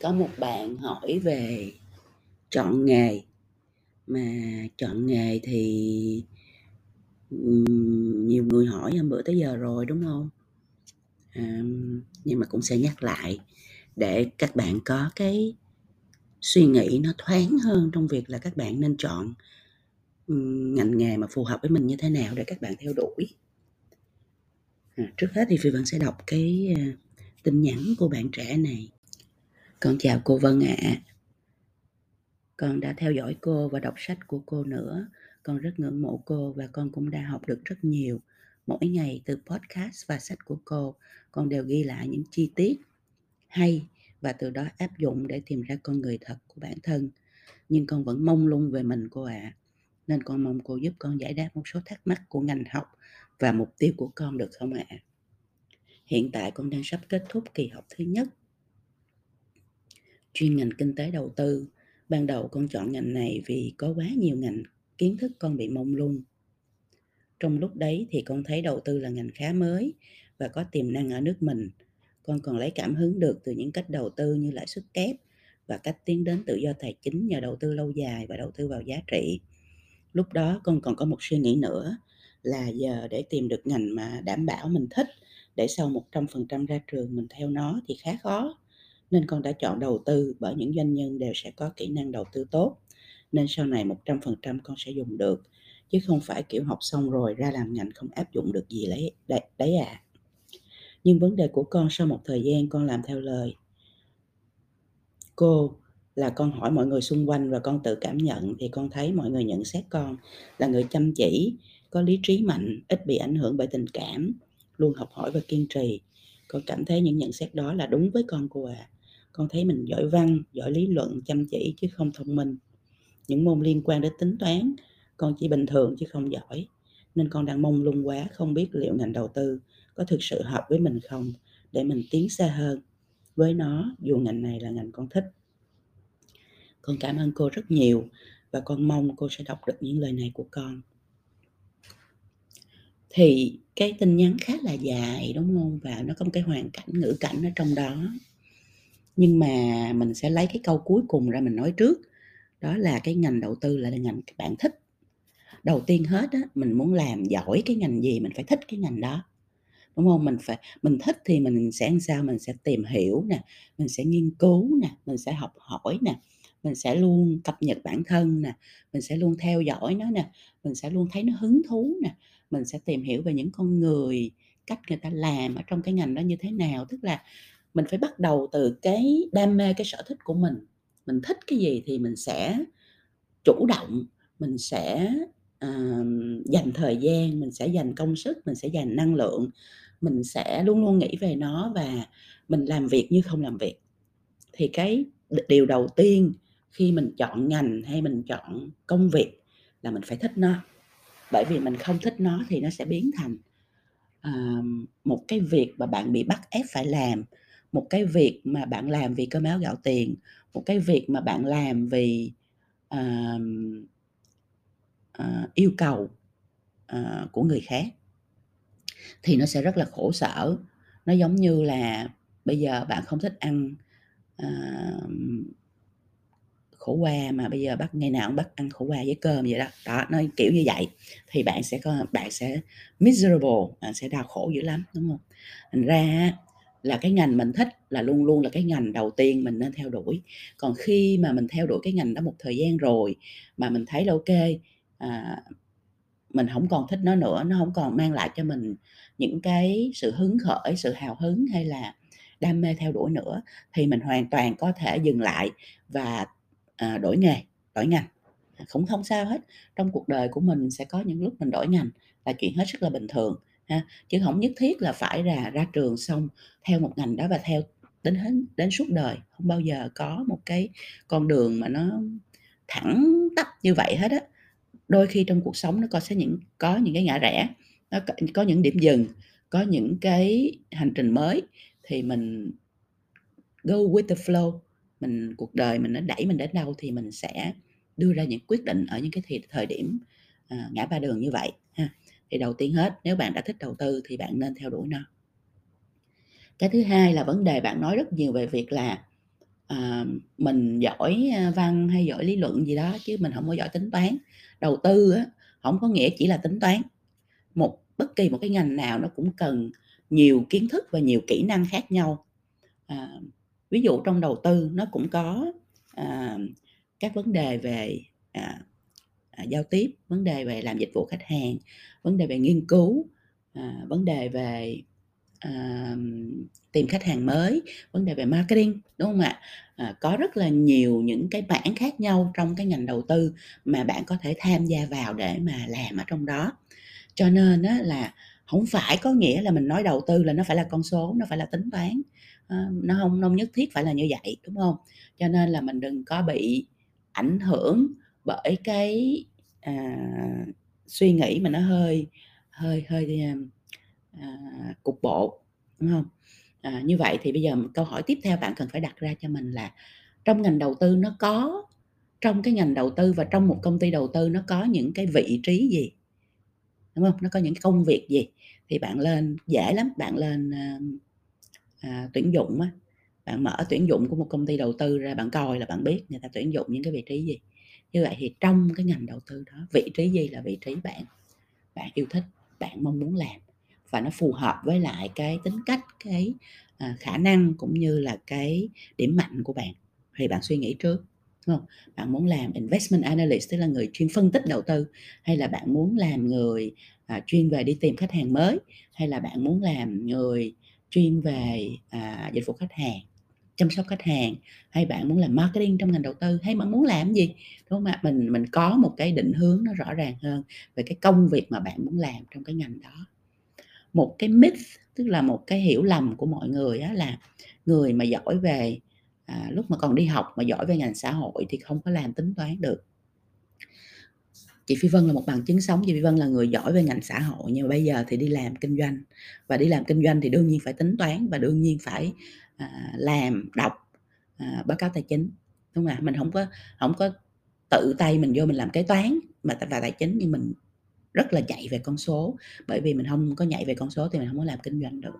có một bạn hỏi về chọn nghề. Mà chọn nghề thì nhiều người hỏi hôm bữa tới giờ rồi đúng không? À, nhưng mà cũng sẽ nhắc lại để các bạn có cái suy nghĩ nó thoáng hơn trong việc là các bạn nên chọn ngành nghề mà phù hợp với mình như thế nào để các bạn theo đuổi. À, trước hết thì phi vẫn sẽ đọc cái à, tin nhắn của bạn trẻ này con chào cô vân ạ à. con đã theo dõi cô và đọc sách của cô nữa con rất ngưỡng mộ cô và con cũng đã học được rất nhiều mỗi ngày từ podcast và sách của cô, con đều ghi lại những chi tiết hay và từ đó áp dụng để tìm ra con người thật của bản thân nhưng con vẫn mong lung về mình cô ạ à. nên con mong cô giúp con giải đáp một số thắc mắc của ngành học và mục tiêu của con được không ạ à? hiện tại con đang sắp kết thúc kỳ học thứ nhất chuyên ngành kinh tế đầu tư. Ban đầu con chọn ngành này vì có quá nhiều ngành kiến thức con bị mông lung. Trong lúc đấy thì con thấy đầu tư là ngành khá mới và có tiềm năng ở nước mình. Con còn lấy cảm hứng được từ những cách đầu tư như lãi suất kép và cách tiến đến tự do tài chính nhờ đầu tư lâu dài và đầu tư vào giá trị. Lúc đó con còn có một suy nghĩ nữa là giờ để tìm được ngành mà đảm bảo mình thích, để sau 100% ra trường mình theo nó thì khá khó nên con đã chọn đầu tư bởi những doanh nhân đều sẽ có kỹ năng đầu tư tốt nên sau này 100% con sẽ dùng được chứ không phải kiểu học xong rồi ra làm ngành không áp dụng được gì lấy đấy, đấy à nhưng vấn đề của con sau một thời gian con làm theo lời. Cô là con hỏi mọi người xung quanh và con tự cảm nhận thì con thấy mọi người nhận xét con là người chăm chỉ có lý trí mạnh ít bị ảnh hưởng bởi tình cảm luôn học hỏi và kiên trì. Con cảm thấy những nhận xét đó là đúng với con cô à con thấy mình giỏi văn, giỏi lý luận, chăm chỉ chứ không thông minh. Những môn liên quan đến tính toán, con chỉ bình thường chứ không giỏi. Nên con đang mông lung quá không biết liệu ngành đầu tư có thực sự hợp với mình không để mình tiến xa hơn. Với nó, dù ngành này là ngành con thích. Con cảm ơn cô rất nhiều và con mong cô sẽ đọc được những lời này của con. Thì cái tin nhắn khá là dài, đúng không? Và nó có một cái hoàn cảnh, ngữ cảnh ở trong đó nhưng mà mình sẽ lấy cái câu cuối cùng ra mình nói trước. Đó là cái ngành đầu tư là ngành các bạn thích. Đầu tiên hết á, mình muốn làm giỏi cái ngành gì mình phải thích cái ngành đó. Đúng không? Mình phải, mình thích thì mình sẽ làm sao? Mình sẽ tìm hiểu nè, mình sẽ nghiên cứu nè, mình sẽ học hỏi nè, mình sẽ luôn cập nhật bản thân nè, mình sẽ luôn theo dõi nó nè, mình sẽ luôn thấy nó hứng thú nè, mình sẽ tìm hiểu về những con người, cách người ta làm ở trong cái ngành đó như thế nào. Tức là mình phải bắt đầu từ cái đam mê cái sở thích của mình. Mình thích cái gì thì mình sẽ chủ động mình sẽ uh, dành thời gian mình sẽ dành công sức mình sẽ dành năng lượng. Mình sẽ luôn luôn nghĩ về nó và mình làm việc như không làm việc. Thì cái điều đầu tiên khi mình chọn ngành hay mình chọn công việc là mình phải thích nó. Bởi vì mình không thích nó thì nó sẽ biến thành uh, một cái việc mà bạn bị bắt ép phải làm một cái việc mà bạn làm vì cơm áo gạo tiền một cái việc mà bạn làm vì uh, uh, yêu cầu uh, của người khác thì nó sẽ rất là khổ sở. Nó giống như là bây giờ bạn không thích ăn uh, khổ qua mà bây giờ bắt ngày nào cũng bắt ăn khổ qua với cơm vậy đó. Đó nó kiểu như vậy. Thì bạn sẽ có bạn sẽ miserable bạn sẽ đau khổ dữ lắm đúng không? Thành ra là cái ngành mình thích là luôn luôn là cái ngành đầu tiên mình nên theo đuổi. Còn khi mà mình theo đuổi cái ngành đó một thời gian rồi mà mình thấy là ok à, mình không còn thích nó nữa nó không còn mang lại cho mình những cái sự hứng khởi sự hào hứng hay là đam mê theo đuổi nữa thì mình hoàn toàn có thể dừng lại và à, đổi nghề đổi ngành. Không không sao hết. Trong cuộc đời của mình sẽ có những lúc mình đổi ngành là chuyện hết sức là bình thường ha chứ không nhất thiết là phải là ra trường xong theo một ngành đó và theo đến hết đến suốt đời. Không bao giờ có một cái con đường mà nó thẳng tắp như vậy hết á. Đôi khi trong cuộc sống nó có sẽ những có những cái ngã rẽ nó có, có những điểm dừng có những cái hành trình mới thì mình go with the flow. Mình cuộc đời mình nó đẩy mình đến đâu thì mình sẽ đưa ra những quyết định ở những cái thời điểm à, ngã ba đường như vậy ha thì đầu tiên hết nếu bạn đã thích đầu tư thì bạn nên theo đuổi nó cái thứ hai là vấn đề bạn nói rất nhiều về việc là à, mình giỏi, à, văn hay giỏi lý luận gì đó chứ mình không có giỏi tính toán. Đầu tư á, không có nghĩa chỉ là tính toán, một bất kỳ một cái ngành nào nó cũng cần nhiều kiến thức và nhiều kỹ năng khác nhau. À, ví dụ trong đầu tư nó cũng có, à, các vấn đề về, à, à, giao tiếp, vấn đề về làm dịch vụ khách hàng, vấn đề về nghiên cứu, à, vấn đề về, à, tìm khách hàng mới, vấn đề về marketing, đúng không ạ? À, có rất là nhiều những cái bản khác nhau trong cái ngành đầu tư mà bạn có thể tham gia vào để mà làm ở trong đó. Cho nên á là không phải có nghĩa là mình nói đầu tư là nó phải là con số, nó phải là tính toán, à, nó không, không nhất thiết phải là như vậy, đúng không? Cho nên là mình đừng có bị ảnh hưởng bởi cái, à, suy nghĩ mà nó hơi hơi hơi, à, à cục bộ, đúng không À, như vậy thì bây giờ câu hỏi tiếp theo bạn cần phải đặt ra cho mình là trong ngành đầu tư nó có trong cái ngành đầu tư và trong một công ty đầu tư nó có những cái vị trí gì? Đúng không Nó có những công việc gì? Thì bạn lên dễ lắm, bạn lên, à, à, tuyển dụng á, bạn mở tuyển dụng của một công ty đầu tư ra bạn coi là bạn biết người ta tuyển dụng những cái vị trí gì. Như vậy thì trong cái ngành đầu tư đó, vị trí gì là vị trí bạn bạn yêu thích, bạn mong muốn làm và nó phù hợp với lại cái tính cách, cái, à, khả năng cũng như là cái điểm mạnh của bạn, thì bạn suy nghĩ trước, đúng không Bạn muốn làm investment analyst, tức là người chuyên phân tích đầu tư, hay là bạn muốn làm người, à, chuyên về đi tìm khách hàng mới, hay là bạn muốn làm người chuyên về, à, dịch vụ khách hàng, chăm sóc khách hàng, hay bạn muốn làm marketing trong ngành đầu tư, hay bạn muốn làm gì, đúng không ạ? Mình mình có một cái định hướng nó rõ ràng hơn về cái công việc mà bạn muốn làm trong cái ngành đó. Một cái myth, tức là một cái hiểu lầm của mọi người á là người mà giỏi về à, lúc mà còn đi học mà giỏi về ngành xã hội thì không có làm tính toán được. Chị Phi Vân là một bằng chứng sống, chị Phi Vân là người giỏi về ngành xã hội nhưng mà bây giờ thì đi làm kinh doanh, và đi làm kinh doanh thì đương nhiên phải tính toán và đương nhiên phải, à, làm, đọc, à, báo cáo tài chính, đúng không ạ? Mình không có không có tự tay mình vô mình làm kế toán mà và tài chính nhưng mình rất là nhạy về con số, bởi vì mình không có nhạy về con số thì mình không có làm kinh doanh được.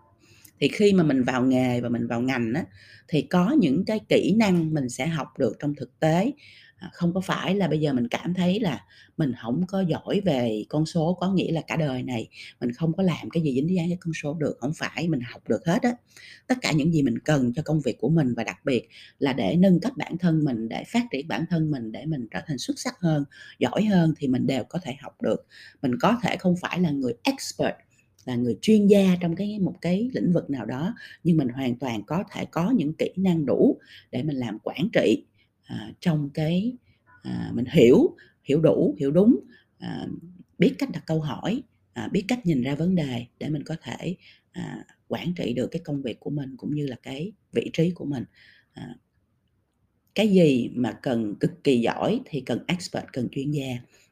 Thì khi mà mình vào nghề và mình vào ngành á, thì có những cái kỹ năng mình sẽ học được trong thực tế, À, không có phải là bây giờ mình cảm thấy là mình không có giỏi về con số, có nghĩa là cả đời này mình không có làm cái gì dính dáng với con số được, không phải, mình học được hết á. Tất cả những gì mình cần cho công việc của mình và đặc biệt là để nâng cấp bản thân mình, để phát triển bản thân mình, để mình trở thành xuất sắc hơn, giỏi hơn thì mình đều có thể học được. Mình có thể không phải là người expert, là người chuyên gia trong cái một cái lĩnh vực nào đó, nhưng mình hoàn toàn có thể có những kỹ năng đủ để mình làm quản trị, à, trong cái, à, mình hiểu hiểu đủ, hiểu đúng, à, biết cách đặt câu hỏi, à, biết cách nhìn ra vấn đề để mình có thể, à, quản trị được cái công việc của mình cũng như là cái vị trí của mình. À. Cái gì mà cần cực kỳ giỏi thì cần expert, cần chuyên gia,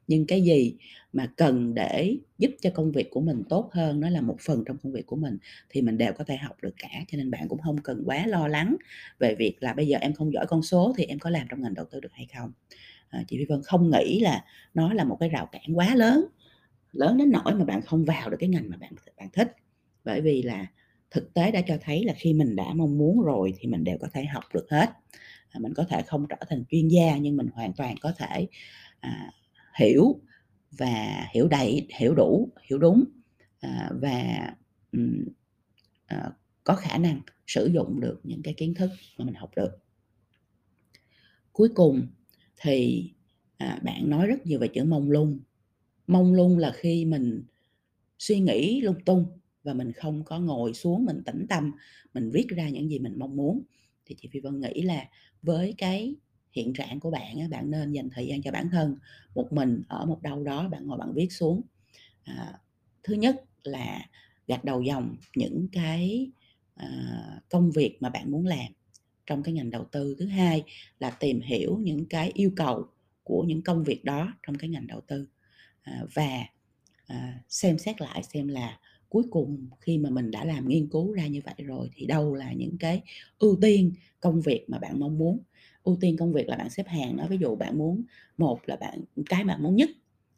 nhưng cái gì mà cần để giúp cho công việc của mình tốt hơn, nó là một phần trong công việc của mình thì mình đều có thể học được cả. Cho nên bạn cũng không cần quá lo lắng về việc là bây giờ em không giỏi con số thì em có làm trong ngành đầu tư được hay không. À, chị Phi Vân không nghĩ là nó là một cái rào cản quá lớn, lớn đến nỗi mà bạn không vào được cái ngành mà bạn bạn thích. Bởi vì là thực tế đã cho thấy là khi mình đã mong muốn rồi thì mình đều có thể học được hết. À, mình có thể không trở thành chuyên gia nhưng mình hoàn toàn có thể, à, hiểu và hiểu đầy, hiểu đủ, hiểu đúng, à, và, à, có khả năng sử dụng được những cái kiến thức mà mình học được. Cuối cùng thì, à, bạn nói rất nhiều về chữ mông lung. Mông lung là khi mình suy nghĩ lung tung và mình không có ngồi xuống mình tĩnh tâm, mình viết ra những gì mình mong muốn. Thì chị Phi Vân nghĩ là với cái hiện trạng của bạn bạn nên dành thời gian cho bản thân, một mình ở một đâu đó, bạn ngồi bạn viết xuống. À, thứ nhất là gạch đầu dòng những cái, à, công việc mà bạn muốn làm trong cái ngành đầu tư. Thứ hai là tìm hiểu những cái yêu cầu của những công việc đó trong cái ngành đầu tư. À, và, à, xem xét lại xem là cuối cùng khi mà mình đã làm nghiên cứu ra như vậy rồi thì đâu là những cái ưu tiên công việc mà bạn mong muốn. Ưu tiên công việc là bạn xếp hàng đó ví dụ bạn muốn một là bạn cái bạn muốn nhất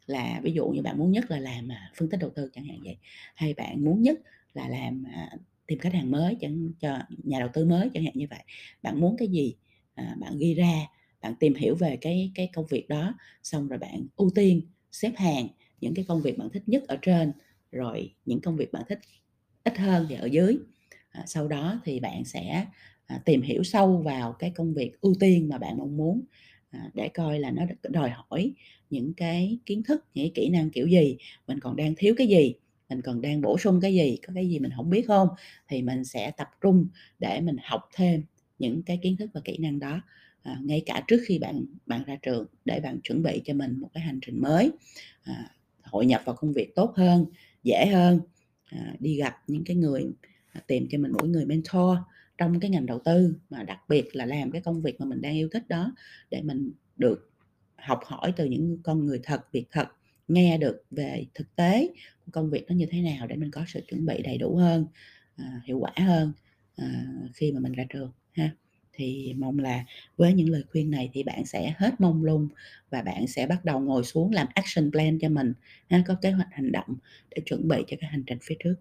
là ví dụ như bạn muốn nhất là làm, à, phân tích đầu tư chẳng hạn vậy, hay bạn muốn nhất là làm, à, tìm khách hàng mới chẳng cho nhà đầu tư mới chẳng hạn như vậy. Bạn muốn cái gì, à, bạn ghi ra, bạn tìm hiểu về cái cái công việc đó, xong rồi bạn ưu tiên xếp hàng những cái công việc bạn thích nhất ở trên, rồi những công việc bạn thích ít hơn thì ở dưới. À, sau đó thì bạn sẽ, à, tìm hiểu sâu vào cái công việc ưu tiên mà bạn mong muốn, à, để coi là nó đòi hỏi những cái kiến thức, những cái kỹ năng kiểu gì, mình còn đang thiếu cái gì, mình còn đang bổ sung cái gì, có cái gì mình không biết không Thì mình sẽ tập trung để mình học thêm những cái kiến thức và kỹ năng đó, à, ngay cả trước khi bạn bạn ra trường để bạn chuẩn bị cho mình một cái hành trình mới, à, hội nhập vào công việc tốt hơn, dễ hơn, à, đi gặp những cái người à, tìm cho mình mỗi người mentor trong cái ngành đầu tư, mà đặc biệt là làm cái công việc mà mình đang yêu thích đó, để mình được học hỏi từ những con người thật, việc thật, nghe được về thực tế công việc nó như thế nào để mình có sự chuẩn bị đầy đủ hơn, à, hiệu quả hơn, à, khi mà mình ra trường ha. Thì mong là với những lời khuyên này thì bạn sẽ hết mông lung và bạn sẽ bắt đầu ngồi xuống làm action plan cho mình ha, có kế hoạch hành động để chuẩn bị cho cái hành trình phía trước.